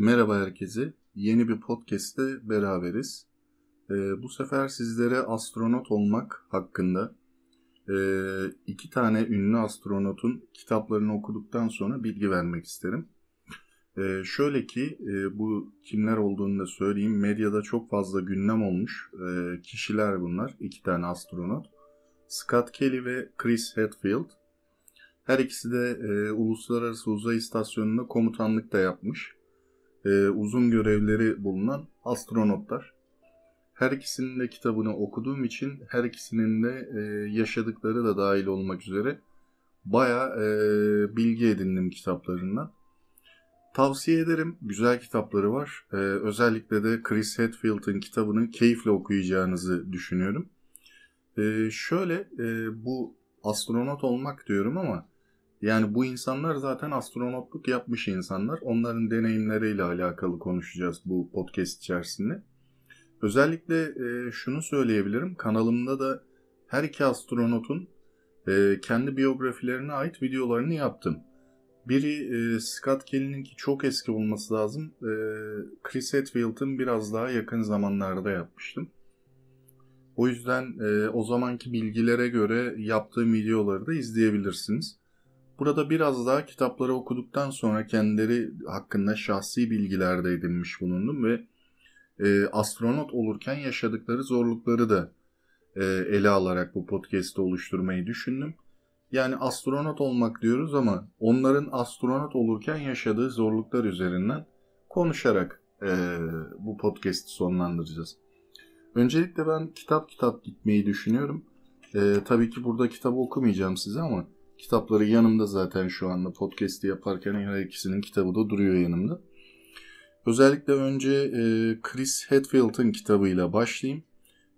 Merhaba herkese. Yeni bir podcast'te beraberiz. Ee, bu sefer sizlere astronot olmak hakkında e, iki tane ünlü astronotun kitaplarını okuduktan sonra bilgi vermek isterim. E, şöyle ki e, bu kimler olduğunu da söyleyeyim. Medyada çok fazla gündem olmuş e, kişiler bunlar. iki tane astronot. Scott Kelly ve Chris Hadfield. Her ikisi de e, Uluslararası Uzay İstasyonu'nda komutanlık da yapmış e, uzun görevleri bulunan astronotlar. Her ikisinin de kitabını okuduğum için her ikisinin de e, yaşadıkları da dahil olmak üzere baya e, bilgi edindim kitaplarından. Tavsiye ederim. Güzel kitapları var. Ee, özellikle de Chris Hadfield'ın kitabını keyifle okuyacağınızı düşünüyorum. Ee, şöyle e, bu astronot olmak diyorum ama yani bu insanlar zaten astronotluk yapmış insanlar. Onların deneyimleriyle alakalı konuşacağız bu podcast içerisinde. Özellikle e, şunu söyleyebilirim. Kanalımda da her iki astronotun e, kendi biyografilerine ait videolarını yaptım. Biri e, Scott Kelly'ninki çok eski olması lazım. E, Chris Hadfield'ın biraz daha yakın zamanlarda yapmıştım. O yüzden e, o zamanki bilgilere göre yaptığım videoları da izleyebilirsiniz. Burada biraz daha kitapları okuduktan sonra kendileri hakkında şahsi bilgiler de edinmiş bulundum ve e, astronot olurken yaşadıkları zorlukları da e, ele alarak bu podcast'ı oluşturmayı düşündüm. Yani astronot olmak diyoruz ama onların astronot olurken yaşadığı zorluklar üzerinden konuşarak e, bu podcast'i sonlandıracağız. Öncelikle ben kitap kitap gitmeyi düşünüyorum. E, tabii ki burada kitabı okumayacağım size ama Kitapları yanımda zaten şu anda podcast'i yaparken her ikisinin kitabı da duruyor yanımda. Özellikle önce e, Chris Hadfield'ın kitabıyla başlayayım.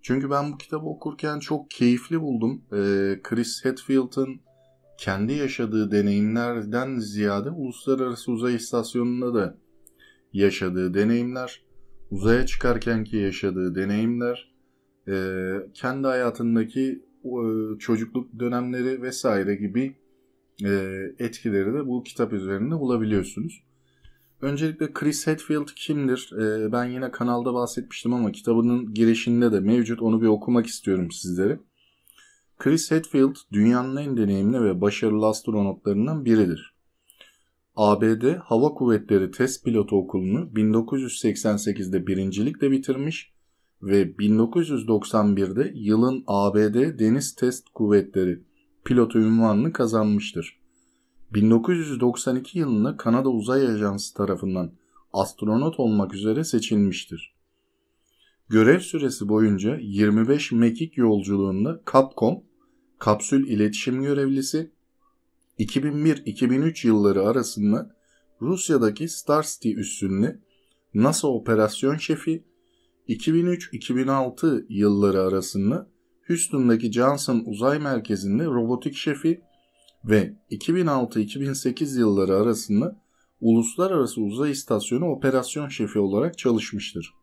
Çünkü ben bu kitabı okurken çok keyifli buldum. E, Chris Hadfield'ın kendi yaşadığı deneyimlerden ziyade Uluslararası Uzay İstasyonu'nda da yaşadığı deneyimler, uzaya çıkarkenki yaşadığı deneyimler, e, kendi hayatındaki çocukluk dönemleri vesaire gibi e, etkileri de bu kitap üzerinde bulabiliyorsunuz. Öncelikle Chris Hadfield kimdir? E, ben yine kanalda bahsetmiştim ama kitabının girişinde de mevcut. Onu bir okumak istiyorum sizlere. Chris Hadfield dünyanın en deneyimli ve başarılı astronotlarından biridir. ABD Hava Kuvvetleri Test Pilotu Okulu'nu 1988'de birincilikle bitirmiş ve 1991'de yılın ABD Deniz Test Kuvvetleri pilotu ünvanını kazanmıştır. 1992 yılında Kanada Uzay Ajansı tarafından astronot olmak üzere seçilmiştir. Görev süresi boyunca 25 mekik yolculuğunda Capcom, kapsül iletişim görevlisi, 2001-2003 yılları arasında Rusya'daki Star City NASA operasyon şefi 2003-2006 yılları arasında Houston'daki Johnson Uzay Merkezi'nde robotik şefi ve 2006-2008 yılları arasında Uluslararası Uzay İstasyonu operasyon şefi olarak çalışmıştır.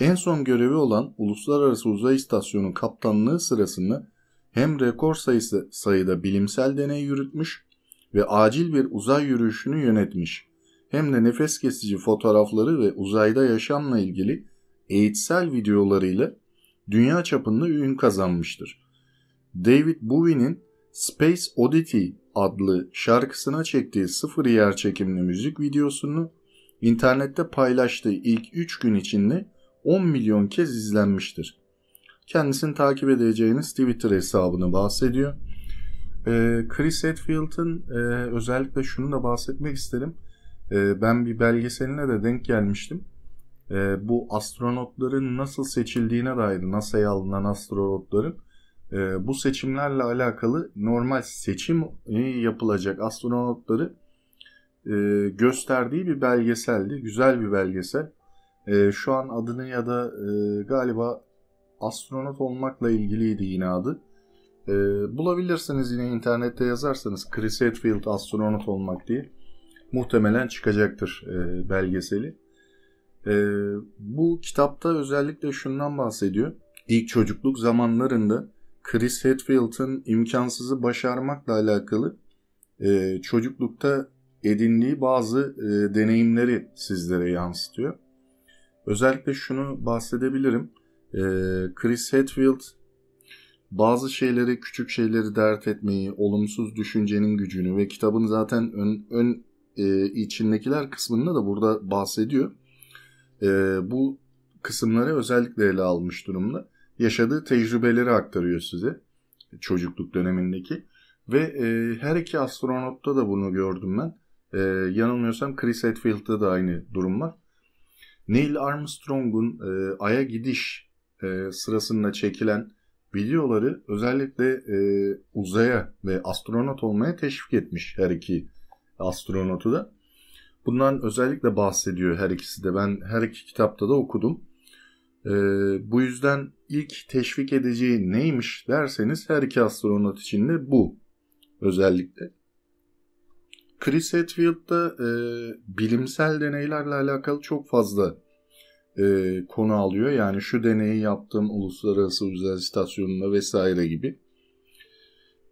En son görevi olan Uluslararası Uzay İstasyonu kaptanlığı sırasında hem rekor sayısı sayıda bilimsel deney yürütmüş ve acil bir uzay yürüyüşünü yönetmiş hem de nefes kesici fotoğrafları ve uzayda yaşamla ilgili eğitsel videolarıyla dünya çapında ün kazanmıştır. David Bowie'nin Space Oddity adlı şarkısına çektiği sıfır yer çekimli müzik videosunu internette paylaştığı ilk 3 gün içinde 10 milyon kez izlenmiştir. Kendisini takip edeceğiniz Twitter hesabını bahsediyor. Ee, Chris Hadfield'ın e, özellikle şunu da bahsetmek isterim. E, ben bir belgeseline de denk gelmiştim e, bu astronotların nasıl seçildiğine dair NASA'ya alınan astronotların e, bu seçimlerle alakalı normal seçim yapılacak astronotları e, gösterdiği bir belgeseldi. Güzel bir belgesel. E, şu an adını ya da e, galiba astronot olmakla ilgiliydi yine adı. E, bulabilirsiniz yine internette yazarsanız Chris Hadfield astronot olmak diye. Muhtemelen çıkacaktır e, belgeseli. E, bu kitapta özellikle şundan bahsediyor. İlk çocukluk zamanlarında Chris Hadfield'ın imkansızı başarmakla alakalı e, çocuklukta edindiği bazı e, deneyimleri sizlere yansıtıyor. Özellikle şunu bahsedebilirim. E, Chris Hadfield bazı şeyleri, küçük şeyleri dert etmeyi, olumsuz düşüncenin gücünü ve kitabın zaten ön, ön e, içindekiler kısmında da burada bahsediyor. E, bu kısımları özellikle ele almış durumda. Yaşadığı tecrübeleri aktarıyor size çocukluk dönemindeki. Ve e, her iki astronotta da bunu gördüm ben. E, yanılmıyorsam Chris Hadfield'da da aynı durum var. Neil Armstrong'un e, Ay'a gidiş e, sırasında çekilen videoları özellikle e, uzaya ve astronot olmaya teşvik etmiş her iki astronotu da. Bundan özellikle bahsediyor her ikisi de. Ben her iki kitapta da okudum. E, bu yüzden ilk teşvik edeceği neymiş derseniz her iki astronot için de bu özellikle. Chris Hadfield'da e, bilimsel deneylerle alakalı çok fazla e, konu alıyor. Yani şu deneyi yaptım uluslararası uzay istasyonunda vesaire gibi.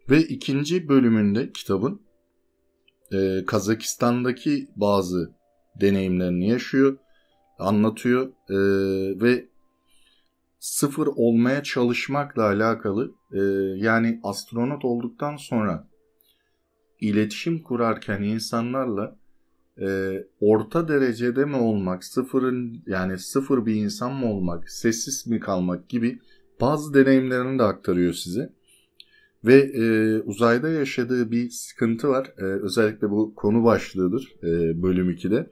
Ve ikinci bölümünde kitabın e, Kazakistan'daki bazı deneyimlerini yaşıyor, anlatıyor e, ve sıfır olmaya çalışmakla alakalı e, yani astronot olduktan sonra iletişim kurarken insanlarla e, orta derecede mi olmak, sıfırın yani sıfır bir insan mı olmak, sessiz mi kalmak gibi bazı deneyimlerini de aktarıyor size. Ve e, uzayda yaşadığı bir sıkıntı var. E, özellikle bu konu başlığıdır e, bölüm 2'de.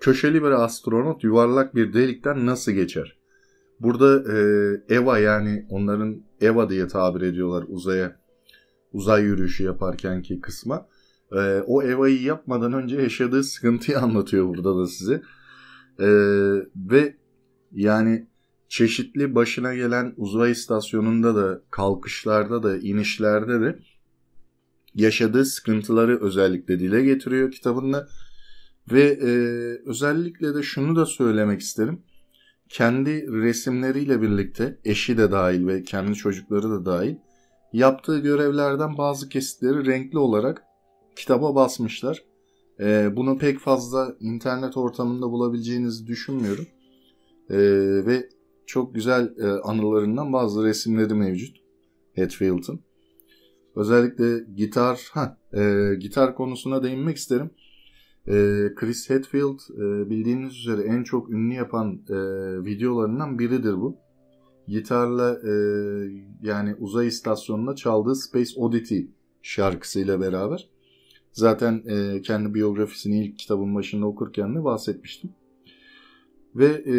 Köşeli bir astronot yuvarlak bir delikten nasıl geçer? Burada e, Eva yani onların Eva diye tabir ediyorlar uzaya uzay yürüyüşü yaparkenki kısma. E, o Eva'yı yapmadan önce yaşadığı sıkıntıyı anlatıyor burada da size. E, ve yani çeşitli başına gelen uzay istasyonunda da kalkışlarda da inişlerde de yaşadığı sıkıntıları özellikle dile getiriyor kitabında. Ve e, özellikle de şunu da söylemek isterim. Kendi resimleriyle birlikte eşi de dahil ve kendi çocukları da dahil yaptığı görevlerden bazı kesitleri renkli olarak kitaba basmışlar. E, bunu pek fazla internet ortamında bulabileceğinizi düşünmüyorum. E, ve çok güzel e, anılarından bazı resimleri mevcut Hatfield'ın. Özellikle gitar, ha, e, gitar konusuna değinmek isterim. E, Chris Hadfield e, bildiğiniz üzere en çok ünlü yapan e, videolarından biridir bu. Gitarla e, yani uzay istasyonunda çaldığı Space Oddity şarkısıyla beraber. Zaten e, kendi biyografisini ilk kitabın başında okurken de bahsetmiştim. Ve e,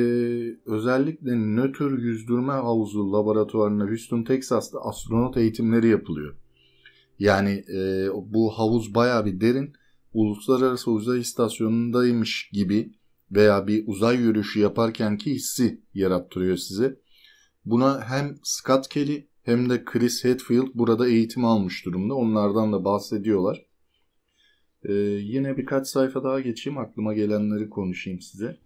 özellikle nötr yüzdürme havuzu laboratuvarında Houston, Texas'ta astronot eğitimleri yapılıyor. Yani e, bu havuz baya bir derin. Uluslararası Uzay İstasyonu'ndaymış gibi veya bir uzay yürüyüşü yaparkenki hissi yarattırıyor size. Buna hem Scott Kelly hem de Chris Hadfield burada eğitim almış durumda. Onlardan da bahsediyorlar. Ee, yine birkaç sayfa daha geçeyim aklıma gelenleri konuşayım size.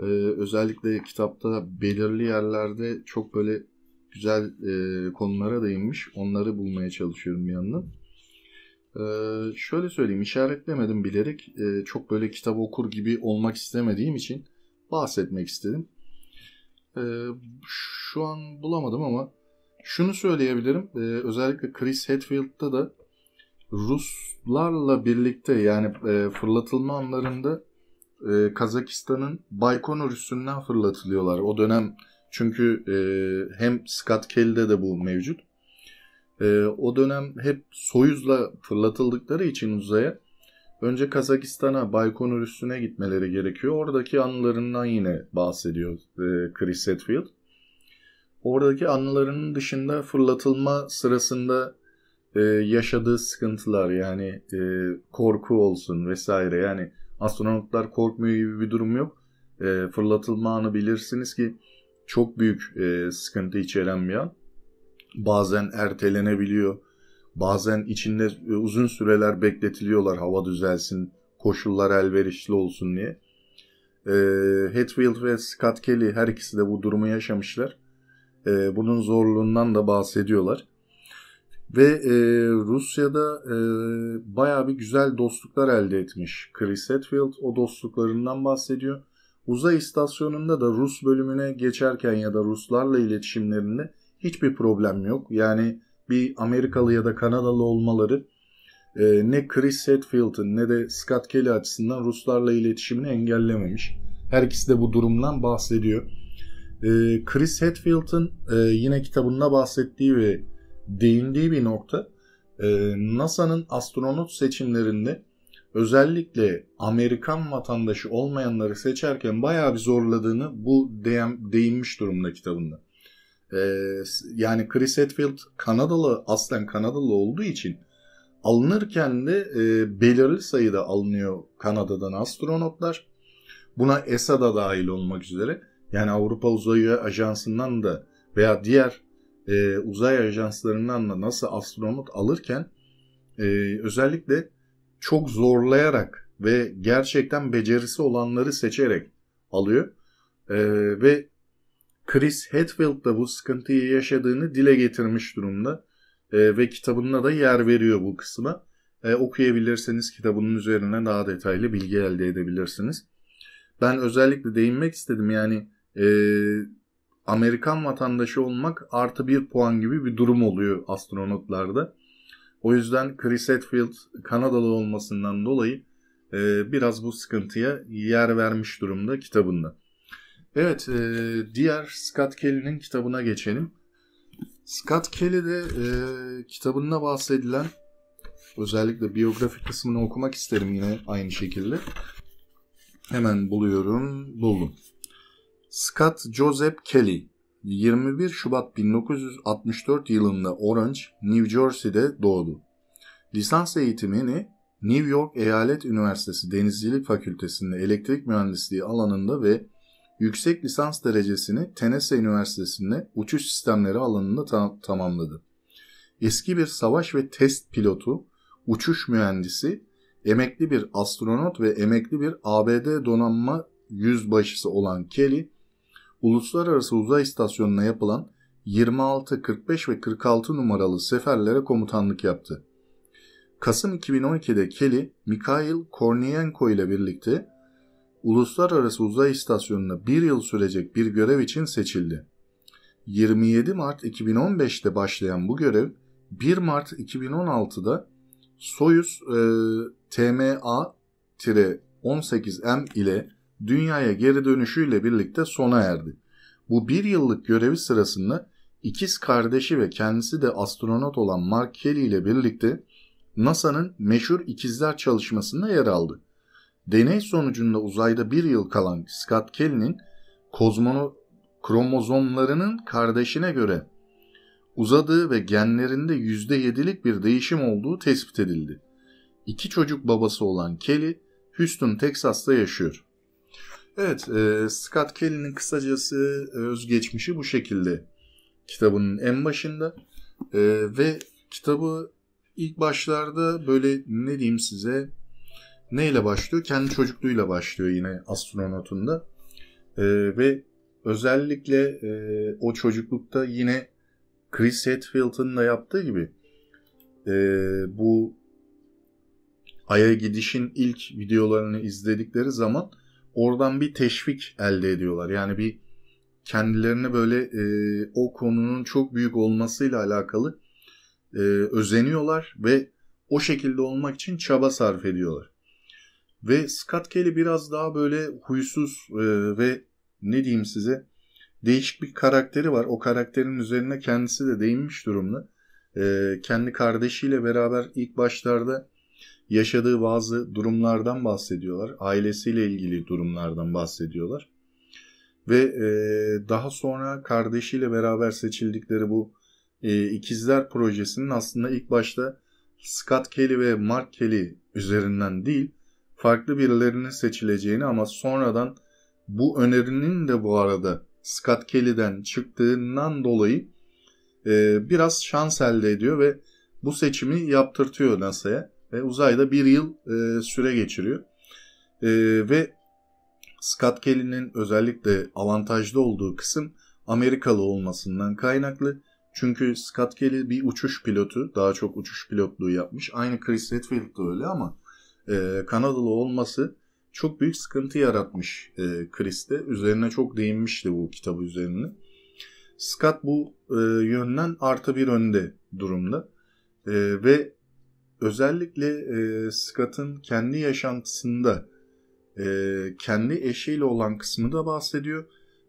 Ee, özellikle kitapta belirli yerlerde çok böyle güzel e, konulara değinmiş. Onları bulmaya çalışıyorum bir yandan. Ee, şöyle söyleyeyim işaretlemedim bilerek. Ee, çok böyle kitap okur gibi olmak istemediğim için bahsetmek istedim. Ee, şu an bulamadım ama şunu söyleyebilirim. Ee, özellikle Chris Hadfield'da da Ruslarla birlikte yani e, fırlatılma anlarında e, Kazakistan'ın Baykonur üssünden fırlatılıyorlar. O dönem çünkü e, hem Scott Kelly'de de bu mevcut. E, o dönem hep Soyuz'la fırlatıldıkları için uzaya önce Kazakistan'a Baykonur üssüne gitmeleri gerekiyor. Oradaki anılarından yine bahsediyor e, Chris Hadfield. Oradaki anılarının dışında fırlatılma sırasında e, yaşadığı sıkıntılar yani e, korku olsun vesaire yani astronotlar korkmuyor gibi bir durum yok. E, fırlatılma anı bilirsiniz ki çok büyük e, sıkıntı içeren bir an. Bazen ertelenebiliyor. Bazen içinde e, uzun süreler bekletiliyorlar hava düzelsin, koşullar elverişli olsun diye. E, Hatfield ve Scott Kelly her ikisi de bu durumu yaşamışlar. E, bunun zorluğundan da bahsediyorlar. Ve e, Rusya'da e, bayağı bir güzel dostluklar elde etmiş. Chris Hadfield o dostluklarından bahsediyor. Uzay istasyonunda da Rus bölümüne geçerken ya da Ruslarla iletişimlerinde hiçbir problem yok. Yani bir Amerikalı ya da Kanadalı olmaları e, ne Chris Hadfield'ın ne de Scott Kelly açısından Ruslarla iletişimini engellememiş. Her ikisi de bu durumdan bahsediyor. E, Chris Hadfield'ın e, yine kitabında bahsettiği ve değindiği bir nokta e, NASA'nın astronot seçimlerinde özellikle Amerikan vatandaşı olmayanları seçerken bayağı bir zorladığını bu değinmiş durumda kitabında. Ee, yani Chris Hadfield Kanadalı, aslen Kanadalı olduğu için alınırken de e, belirli sayıda alınıyor Kanada'dan astronotlar. Buna ESA da dahil olmak üzere. Yani Avrupa Uzay Ajansı'ndan da veya diğer e, uzay ajanslarından da nasıl astronot alırken e, özellikle çok zorlayarak ve gerçekten becerisi olanları seçerek alıyor. E, ve Chris Hadfield da bu sıkıntıyı yaşadığını dile getirmiş durumda. E, ve kitabında da yer veriyor bu kısma. E, okuyabilirseniz kitabının üzerine daha detaylı bilgi elde edebilirsiniz. Ben özellikle değinmek istedim yani e, Amerikan vatandaşı olmak artı bir puan gibi bir durum oluyor astronotlarda. O yüzden Chris Hadfield Kanadalı olmasından dolayı e, biraz bu sıkıntıya yer vermiş durumda kitabında. Evet, e, diğer Scott Kelly'nin kitabına geçelim. Scott Kelly'de e, kitabında bahsedilen özellikle biyografi kısmını okumak isterim yine aynı şekilde. Hemen buluyorum, buldum. Scott Joseph Kelly 21 Şubat 1964 yılında Orange, New Jersey'de doğdu. Lisans eğitimini New York Eyalet Üniversitesi Denizcilik Fakültesi'nde elektrik mühendisliği alanında ve yüksek lisans derecesini Tennessee Üniversitesi'nde uçuş sistemleri alanında ta- tamamladı. Eski bir savaş ve test pilotu, uçuş mühendisi, emekli bir astronot ve emekli bir ABD donanma yüzbaşısı olan Kelly, Uluslararası Uzay İstasyonu'na yapılan 26, 45 ve 46 numaralı seferlere komutanlık yaptı. Kasım 2012'de Kelly, Mikhail Korniyenko ile birlikte Uluslararası Uzay İstasyonu'na bir yıl sürecek bir görev için seçildi. 27 Mart 2015'te başlayan bu görev 1 Mart 2016'da Soyuz e, TMA-18M ile dünyaya geri dönüşüyle birlikte sona erdi. Bu bir yıllık görevi sırasında ikiz kardeşi ve kendisi de astronot olan Mark Kelly ile birlikte NASA'nın meşhur ikizler çalışmasında yer aldı. Deney sonucunda uzayda bir yıl kalan Scott Kelly'nin kozmono kromozomlarının kardeşine göre uzadığı ve genlerinde %7'lik bir değişim olduğu tespit edildi. İki çocuk babası olan Kelly, Houston, Texas'ta yaşıyor. Evet, e, Scott Kelly'nin kısacası özgeçmişi bu şekilde kitabının en başında e, ve kitabı ilk başlarda böyle ne diyeyim size neyle başlıyor? Kendi çocukluğuyla başlıyor yine astronotunda e, ve özellikle e, o çocuklukta yine Chris Hadfield'ın da yaptığı gibi e, bu Ay'a gidişin ilk videolarını izledikleri zaman oradan bir teşvik elde ediyorlar. Yani bir kendilerine böyle e, o konunun çok büyük olmasıyla alakalı e, özeniyorlar ve o şekilde olmak için çaba sarf ediyorlar. Ve Scott Kelly biraz daha böyle huysuz e, ve ne diyeyim size değişik bir karakteri var. O karakterin üzerine kendisi de değinmiş durumda. E, kendi kardeşiyle beraber ilk başlarda yaşadığı bazı durumlardan bahsediyorlar. Ailesiyle ilgili durumlardan bahsediyorlar. Ve e, daha sonra kardeşiyle beraber seçildikleri bu e, ikizler projesinin aslında ilk başta Scott Kelly ve Mark Kelly üzerinden değil farklı birilerinin seçileceğini ama sonradan bu önerinin de bu arada Scott Kelly'den çıktığından dolayı e, biraz şans elde ediyor ve bu seçimi yaptırtıyor NASA'ya ve uzayda bir yıl e, süre geçiriyor. E, ve Scott Kelly'nin özellikle avantajlı olduğu kısım Amerikalı olmasından kaynaklı Çünkü Scott Kelly bir uçuş pilotu. Daha çok uçuş pilotluğu yapmış. Aynı Chris Redfield de öyle ama e, Kanadalı olması çok büyük sıkıntı yaratmış e, Chris'te. Üzerine çok değinmişti bu kitabı üzerine. Scott bu e, yönden artı bir önde durumda. E, ve özellikle e, Scott'ın kendi yaşantısında e, kendi eşiyle olan kısmı da bahsediyor.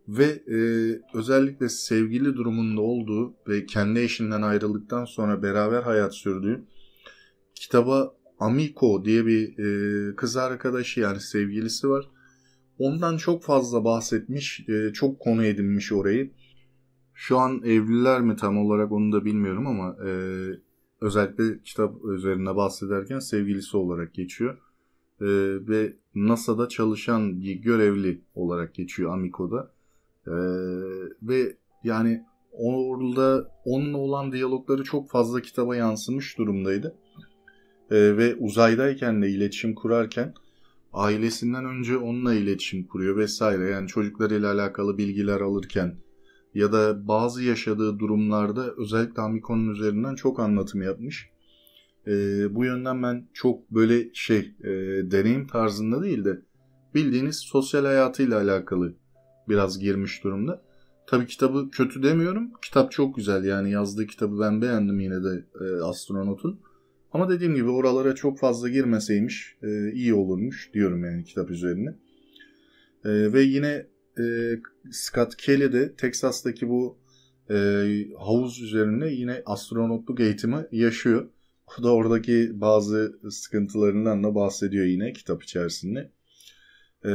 Ve e, özellikle sevgili durumunda olduğu ve kendi eşinden ayrıldıktan sonra beraber hayat sürdüğü kitaba Amiko diye bir e, kız arkadaşı yani sevgilisi var. Ondan çok fazla bahsetmiş, e, çok konu edinmiş orayı. Şu an evliler mi tam olarak onu da bilmiyorum ama e, özellikle kitap üzerine bahsederken sevgilisi olarak geçiyor. E, ve NASA'da çalışan bir görevli olarak geçiyor Amiko'da. E, ve yani orada onunla olan diyalogları çok fazla kitaba yansımış durumdaydı. E, ve uzaydayken de iletişim kurarken ailesinden önce onunla iletişim kuruyor vesaire. Yani çocuklarıyla alakalı bilgiler alırken ya da bazı yaşadığı durumlarda özellikle Amiko'nun üzerinden çok anlatım yapmış. E, bu yönden ben çok böyle şey e, deneyim tarzında değil de bildiğiniz sosyal hayatıyla alakalı biraz girmiş durumda. Tabii kitabı kötü demiyorum. Kitap çok güzel yani yazdığı kitabı ben beğendim yine de e, astronotun. Ama dediğim gibi oralara çok fazla girmeseymiş e, iyi olurmuş diyorum yani kitap üzerine. E, ve yine e, Scott Kelly de Texas'taki bu e, havuz üzerine yine astronotluk eğitimi yaşıyor. O da oradaki bazı sıkıntılarından da bahsediyor yine kitap içerisinde. E,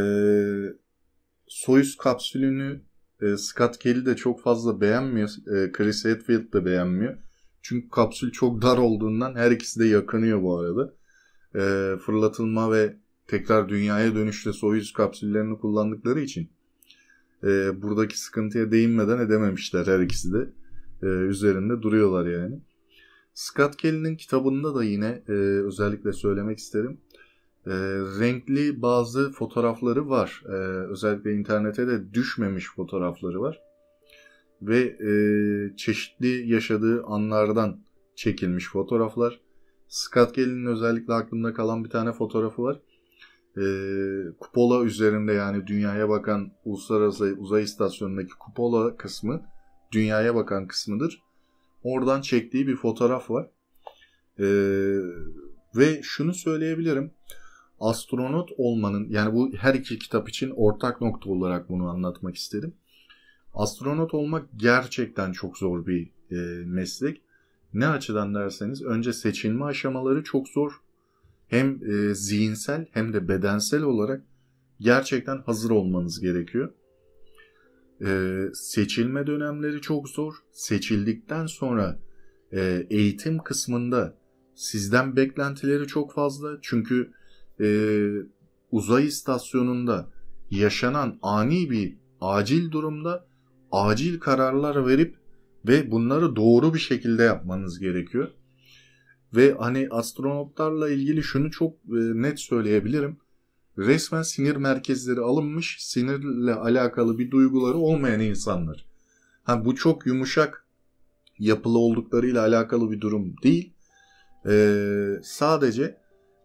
Soyuz kapsülünü e, Scott Kelly de çok fazla beğenmiyor. E, Chris Hadfield de beğenmiyor. Çünkü kapsül çok dar olduğundan her ikisi de yakınıyor bu arada. E, fırlatılma ve tekrar dünyaya dönüşte Soyuz kapsüllerini kullandıkları için e, buradaki sıkıntıya değinmeden edememişler her ikisi de. E, üzerinde duruyorlar yani. Scott Kelly'nin kitabında da yine e, özellikle söylemek isterim. E, renkli bazı fotoğrafları var. E, özellikle internete de düşmemiş fotoğrafları var. Ve e, çeşitli yaşadığı anlardan çekilmiş fotoğraflar. Scott Kelly'nin özellikle aklımda kalan bir tane fotoğrafı var e, kupola üzerinde yani dünyaya bakan uluslararası uzay istasyonundaki kupola kısmı dünyaya bakan kısmıdır. Oradan çektiği bir fotoğraf var. E, ve şunu söyleyebilirim. Astronot olmanın yani bu her iki kitap için ortak nokta olarak bunu anlatmak istedim. Astronot olmak gerçekten çok zor bir e, meslek. Ne açıdan derseniz önce seçilme aşamaları çok zor hem e, zihinsel hem de bedensel olarak gerçekten hazır olmanız gerekiyor. E, seçilme dönemleri çok zor. Seçildikten sonra e, eğitim kısmında sizden beklentileri çok fazla. Çünkü e, uzay istasyonunda yaşanan ani bir acil durumda acil kararlar verip ve bunları doğru bir şekilde yapmanız gerekiyor. Ve hani astronotlarla ilgili şunu çok e, net söyleyebilirim. Resmen sinir merkezleri alınmış, sinirle alakalı bir duyguları olmayan insanlar. Ha bu çok yumuşak yapılı olduklarıyla alakalı bir durum değil. Ee, sadece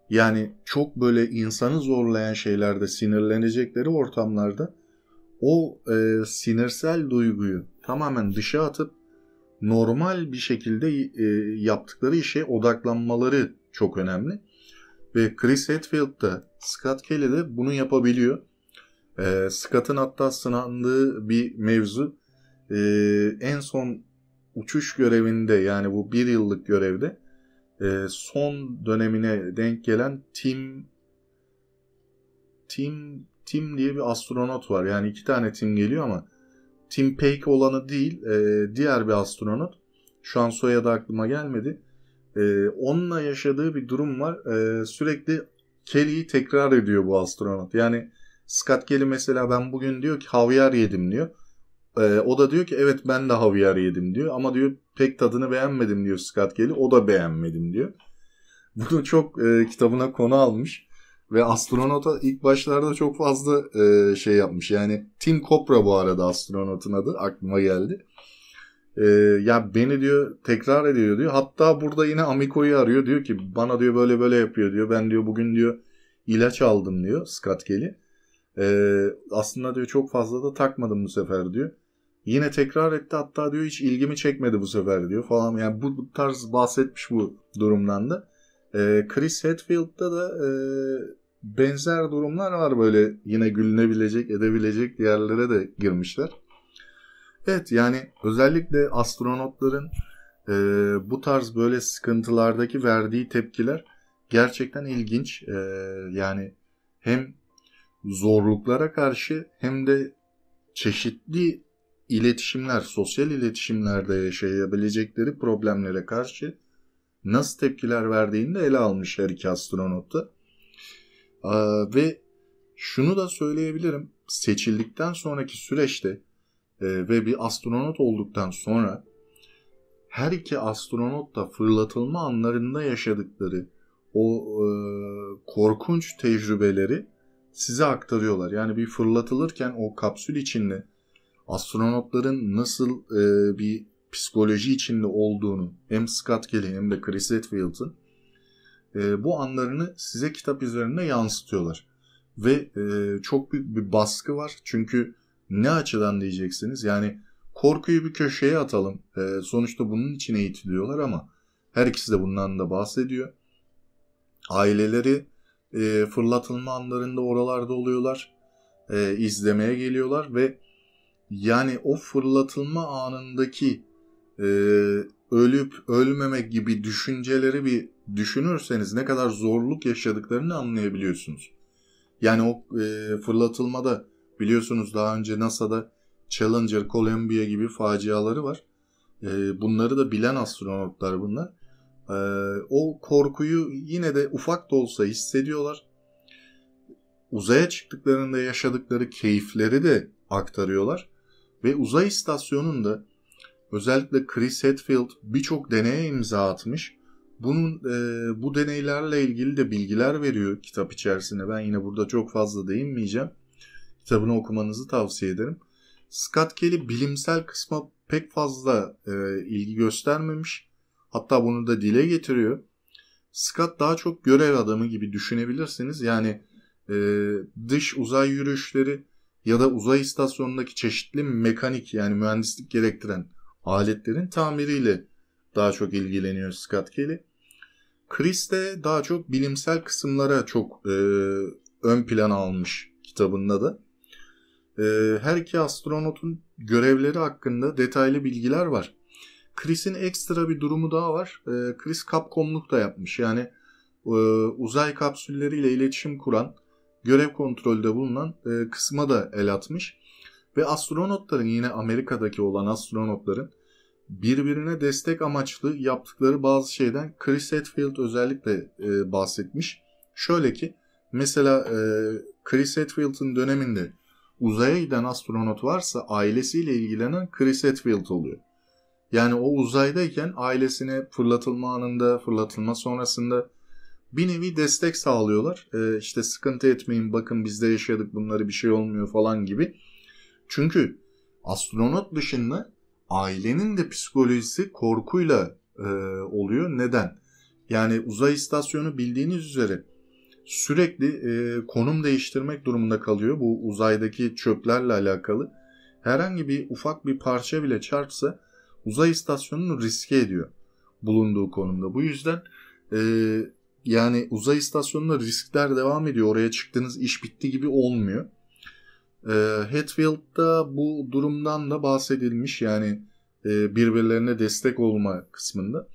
yani çok böyle insanı zorlayan şeylerde sinirlenecekleri ortamlarda o e, sinirsel duyguyu tamamen dışa atıp normal bir şekilde e, yaptıkları işe odaklanmaları çok önemli. Ve Chris Hadfield da Scott Kelly de bunu yapabiliyor. E, Scott'ın hatta sınandığı bir mevzu e, en son uçuş görevinde yani bu bir yıllık görevde e, son dönemine denk gelen Tim Tim Tim diye bir astronot var. Yani iki tane Tim geliyor ama Tim Peake olanı değil e, diğer bir astronot. Şu an soyadı aklıma gelmedi. E, onunla yaşadığı bir durum var. E, sürekli Kelly'yi tekrar ediyor bu astronot. Yani Scott Kelly mesela ben bugün diyor ki havyar yedim diyor. E, o da diyor ki evet ben de havyar yedim diyor. Ama diyor pek tadını beğenmedim diyor Scott Kelly. O da beğenmedim diyor. Bunu çok e, kitabına konu almış. Ve astronota ilk başlarda çok fazla e, şey yapmış. Yani Tim Copra bu arada astronotun adı aklıma geldi. Ee, ya beni diyor tekrar ediyor diyor. Hatta burada yine Amiko'yu arıyor. Diyor ki bana diyor böyle böyle yapıyor diyor. Ben diyor bugün diyor ilaç aldım diyor Scott Kelly. Ee, aslında diyor çok fazla da takmadım bu sefer diyor. Yine tekrar etti hatta diyor hiç ilgimi çekmedi bu sefer diyor falan. Yani bu, bu tarz bahsetmiş bu durumdan da. Ee, Chris Hadfield'da da e, benzer durumlar var böyle yine gülünebilecek edebilecek yerlere de girmişler. Evet yani özellikle astronotların e, bu tarz böyle sıkıntılardaki verdiği tepkiler gerçekten ilginç. E, yani hem zorluklara karşı hem de çeşitli iletişimler, sosyal iletişimlerde yaşayabilecekleri problemlere karşı nasıl tepkiler verdiğini de ele almış her iki astronot da. Ve şunu da söyleyebilirim. Seçildikten sonraki süreçte e, ve bir astronot olduktan sonra her iki astronot da fırlatılma anlarında yaşadıkları o e, korkunç tecrübeleri size aktarıyorlar. Yani bir fırlatılırken o kapsül içinde astronotların nasıl e, bir psikoloji içinde olduğunu hem Scott Kelly hem de Chris Hadfield'ın e, bu anlarını size kitap üzerinde yansıtıyorlar. Ve e, çok büyük bir baskı var. Çünkü ne açıdan diyeceksiniz? Yani korkuyu bir köşeye atalım. E, sonuçta bunun için eğitiliyorlar ama her ikisi de bundan da bahsediyor. Aileleri e, fırlatılma anlarında oralarda oluyorlar. E, izlemeye geliyorlar ve yani o fırlatılma anındaki e, ölüp ölmemek gibi düşünceleri bir düşünürseniz ne kadar zorluk yaşadıklarını anlayabiliyorsunuz. Yani o e, fırlatılmada biliyorsunuz daha önce NASA'da Challenger, Columbia gibi faciaları var. E, bunları da bilen astronotlar bunlar. E, o korkuyu yine de ufak da olsa hissediyorlar. Uzaya çıktıklarında yaşadıkları keyifleri de aktarıyorlar. Ve uzay istasyonunda özellikle Chris Hadfield birçok deneye imza atmış. Bunun e, bu deneylerle ilgili de bilgiler veriyor kitap içerisinde. Ben yine burada çok fazla değinmeyeceğim. Kitabını okumanızı tavsiye ederim. Scott Kelly bilimsel kısma pek fazla e, ilgi göstermemiş. Hatta bunu da dile getiriyor. Scott daha çok görev adamı gibi düşünebilirsiniz. Yani e, dış uzay yürüyüşleri ya da uzay istasyonundaki çeşitli mekanik yani mühendislik gerektiren aletlerin tamiriyle daha çok ilgileniyor Scott Kelly. Chris de daha çok bilimsel kısımlara çok e, ön plana almış kitabında da. E, her iki astronotun görevleri hakkında detaylı bilgiler var. Chris'in ekstra bir durumu daha var. E, Chris Capcom'luk da yapmış. Yani e, uzay kapsülleriyle iletişim kuran görev kontrolde bulunan e, kısma da el atmış. Ve astronotların yine Amerika'daki olan astronotların birbirine destek amaçlı yaptıkları bazı şeyden Chris Hadfield özellikle e, bahsetmiş. Şöyle ki mesela e, Chris Hadfield'ın döneminde uzaya giden astronot varsa ailesiyle ilgilenen Chris Hadfield oluyor. Yani o uzaydayken ailesine fırlatılma anında, fırlatılma sonrasında bir nevi destek sağlıyorlar. Ee, işte sıkıntı etmeyin bakın biz de yaşadık bunları bir şey olmuyor falan gibi. Çünkü astronot dışında ailenin de psikolojisi korkuyla e, oluyor. Neden? Yani uzay istasyonu bildiğiniz üzere sürekli e, konum değiştirmek durumunda kalıyor. Bu uzaydaki çöplerle alakalı. Herhangi bir ufak bir parça bile çarpsa uzay istasyonunu riske ediyor bulunduğu konumda. Bu yüzden e, yani uzay istasyonunda riskler devam ediyor. Oraya çıktığınız iş bitti gibi olmuyor. E, Hatfield'da bu durumdan da bahsedilmiş. Yani e, birbirlerine destek olma kısmında.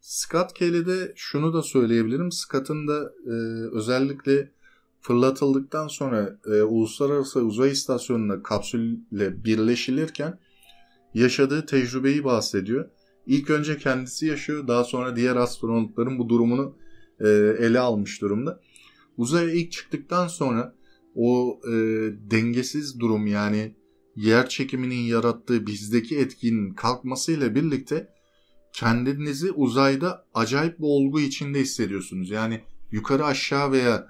Scott Kelly'de şunu da söyleyebilirim. Scott'ın da e, özellikle fırlatıldıktan sonra e, Uluslararası Uzay İstasyonu'na kapsülle birleşilirken yaşadığı tecrübeyi bahsediyor. İlk önce kendisi yaşıyor, daha sonra diğer astronotların bu durumunu e, ele almış durumda. Uzaya ilk çıktıktan sonra o e, dengesiz durum yani yer çekiminin yarattığı bizdeki etkinin kalkmasıyla birlikte kendinizi uzayda acayip bir olgu içinde hissediyorsunuz. Yani yukarı aşağı veya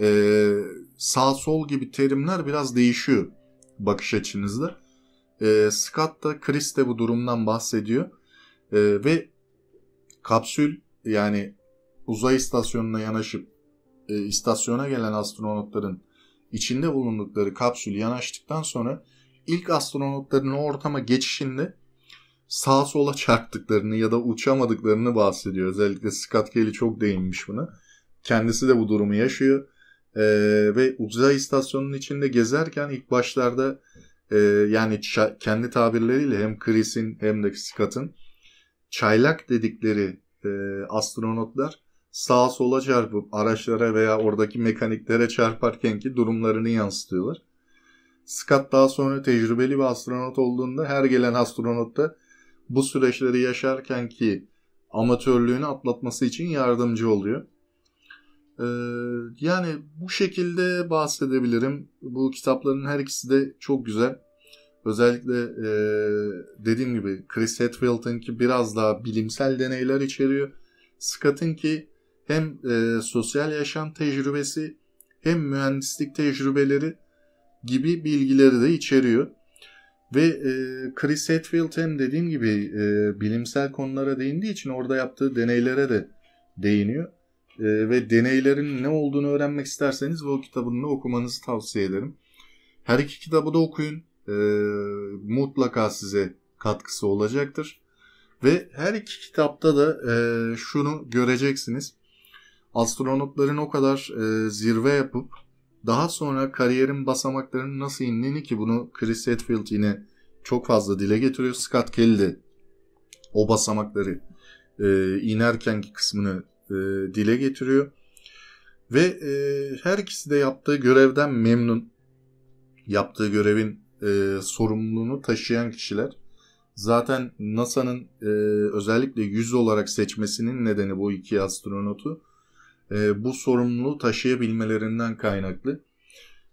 e, sağ sol gibi terimler biraz değişiyor bakış açınızda. E, Scott da Chris de bu durumdan bahsediyor. E, ve kapsül yani uzay istasyonuna yanaşıp e, istasyona gelen astronotların içinde bulundukları kapsül yanaştıktan sonra ilk astronotların o ortama geçişinde sağa sola çarptıklarını ya da uçamadıklarını bahsediyor. Özellikle Scott Kelly çok değinmiş buna. Kendisi de bu durumu yaşıyor. Ee, ve uzay istasyonunun içinde gezerken ilk başlarda e, yani kendi tabirleriyle hem Chris'in hem de Scott'ın çaylak dedikleri e, astronotlar sağa sola çarpıp araçlara veya oradaki mekaniklere çarparken ki durumlarını yansıtıyorlar. Scott daha sonra tecrübeli bir astronot olduğunda her gelen astronot da bu süreçleri yaşarken ki amatörlüğünü atlatması için yardımcı oluyor. Ee, yani bu şekilde bahsedebilirim. Bu kitapların her ikisi de çok güzel. Özellikle e, dediğim gibi Chris Hadfield'ın ki biraz daha bilimsel deneyler içeriyor. Scott'ın ki hem e, sosyal yaşam tecrübesi hem mühendislik tecrübeleri gibi bilgileri de içeriyor. Ve e, Chris Hadfield hem dediğim gibi e, bilimsel konulara değindiği için orada yaptığı deneylere de değiniyor. E, ve deneylerin ne olduğunu öğrenmek isterseniz bu kitabını okumanızı tavsiye ederim. Her iki kitabı da okuyun. E, mutlaka size katkısı olacaktır. Ve her iki kitapta da e, şunu göreceksiniz. Astronotların o kadar e, zirve yapıp daha sonra kariyerin basamaklarının nasıl indiğini ki bunu Chris Hadfield yine çok fazla dile getiriyor. Scott Kelly de o basamakları e, inerkenki kısmını e, dile getiriyor. Ve e, her ikisi de yaptığı görevden memnun. Yaptığı görevin e, sorumluluğunu taşıyan kişiler. Zaten NASA'nın e, özellikle yüz olarak seçmesinin nedeni bu iki astronotu e, bu sorumluluğu taşıyabilmelerinden kaynaklı.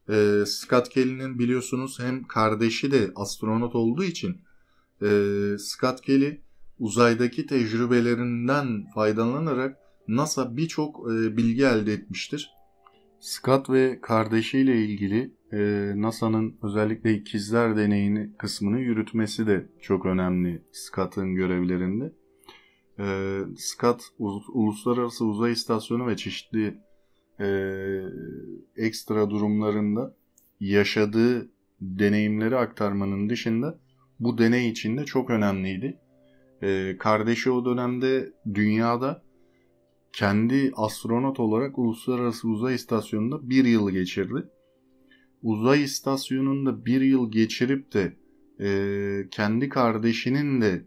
E, Scott Kelly'nin biliyorsunuz hem kardeşi de astronot olduğu için e, Scott Kelly uzaydaki tecrübelerinden faydalanarak NASA birçok e, bilgi elde etmiştir. Scott ve kardeşiyle ilgili e, NASA'nın özellikle ikizler deneyini kısmını yürütmesi de çok önemli Scott'ın görevlerinde. E, Scott Uluslararası Uzay İstasyonu ve çeşitli e, ekstra durumlarında yaşadığı deneyimleri aktarmanın dışında bu deney için de çok önemliydi. E, kardeşi o dönemde dünyada kendi astronot olarak Uluslararası Uzay İstasyonu'nda bir yıl geçirdi. Uzay istasyonunda bir yıl geçirip de e, kendi kardeşinin de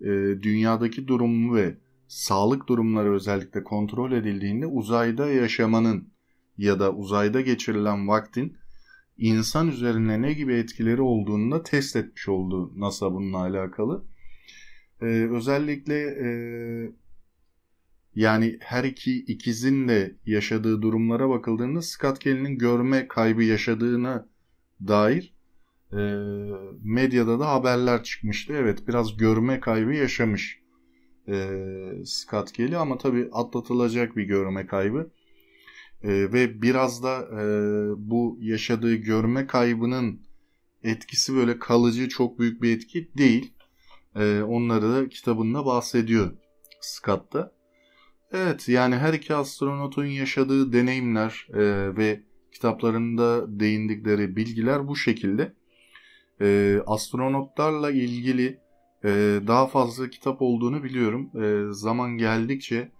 e, dünyadaki durumu ve sağlık durumları özellikle kontrol edildiğinde uzayda yaşamanın ya da uzayda geçirilen vaktin insan üzerine ne gibi etkileri olduğunu da test etmiş oldu NASA bununla alakalı. Ee, özellikle e, yani her iki ikizin de yaşadığı durumlara bakıldığında Scott Kelly'nin görme kaybı yaşadığına dair e, medyada da haberler çıkmıştı. Evet biraz görme kaybı yaşamış e, Scott Kelly ama tabii atlatılacak bir görme kaybı. E, ve biraz da e, bu yaşadığı görme kaybının etkisi böyle kalıcı çok büyük bir etki değil. E, onları da kitabında bahsediyor Scott'ta. Evet yani her iki astronotun yaşadığı deneyimler e, ve kitaplarında değindikleri bilgiler bu şekilde. E, astronotlarla ilgili e, daha fazla kitap olduğunu biliyorum. E, zaman geldikçe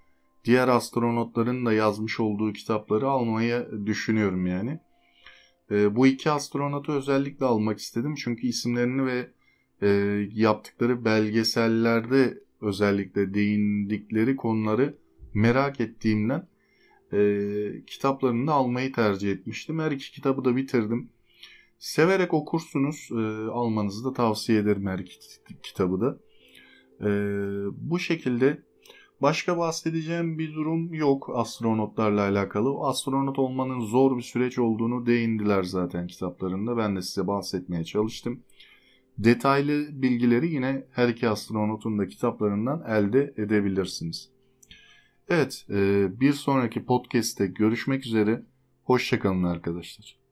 diğer astronotların da yazmış olduğu kitapları almayı düşünüyorum yani. E, bu iki astronotu özellikle almak istedim çünkü isimlerini ve e, yaptıkları belgesellerde özellikle değindikleri konuları merak ettiğimden e, kitaplarını da almayı tercih etmiştim. Her iki kitabı da bitirdim. Severek okursunuz. E, almanızı da tavsiye ederim her kitabı da. E, bu şekilde başka bahsedeceğim bir durum yok astronotlarla alakalı. Astronot olmanın zor bir süreç olduğunu değindiler zaten kitaplarında. Ben de size bahsetmeye çalıştım. Detaylı bilgileri yine her iki astronotun da kitaplarından elde edebilirsiniz. Evet, bir sonraki podcast'te görüşmek üzere. Hoşçakalın arkadaşlar.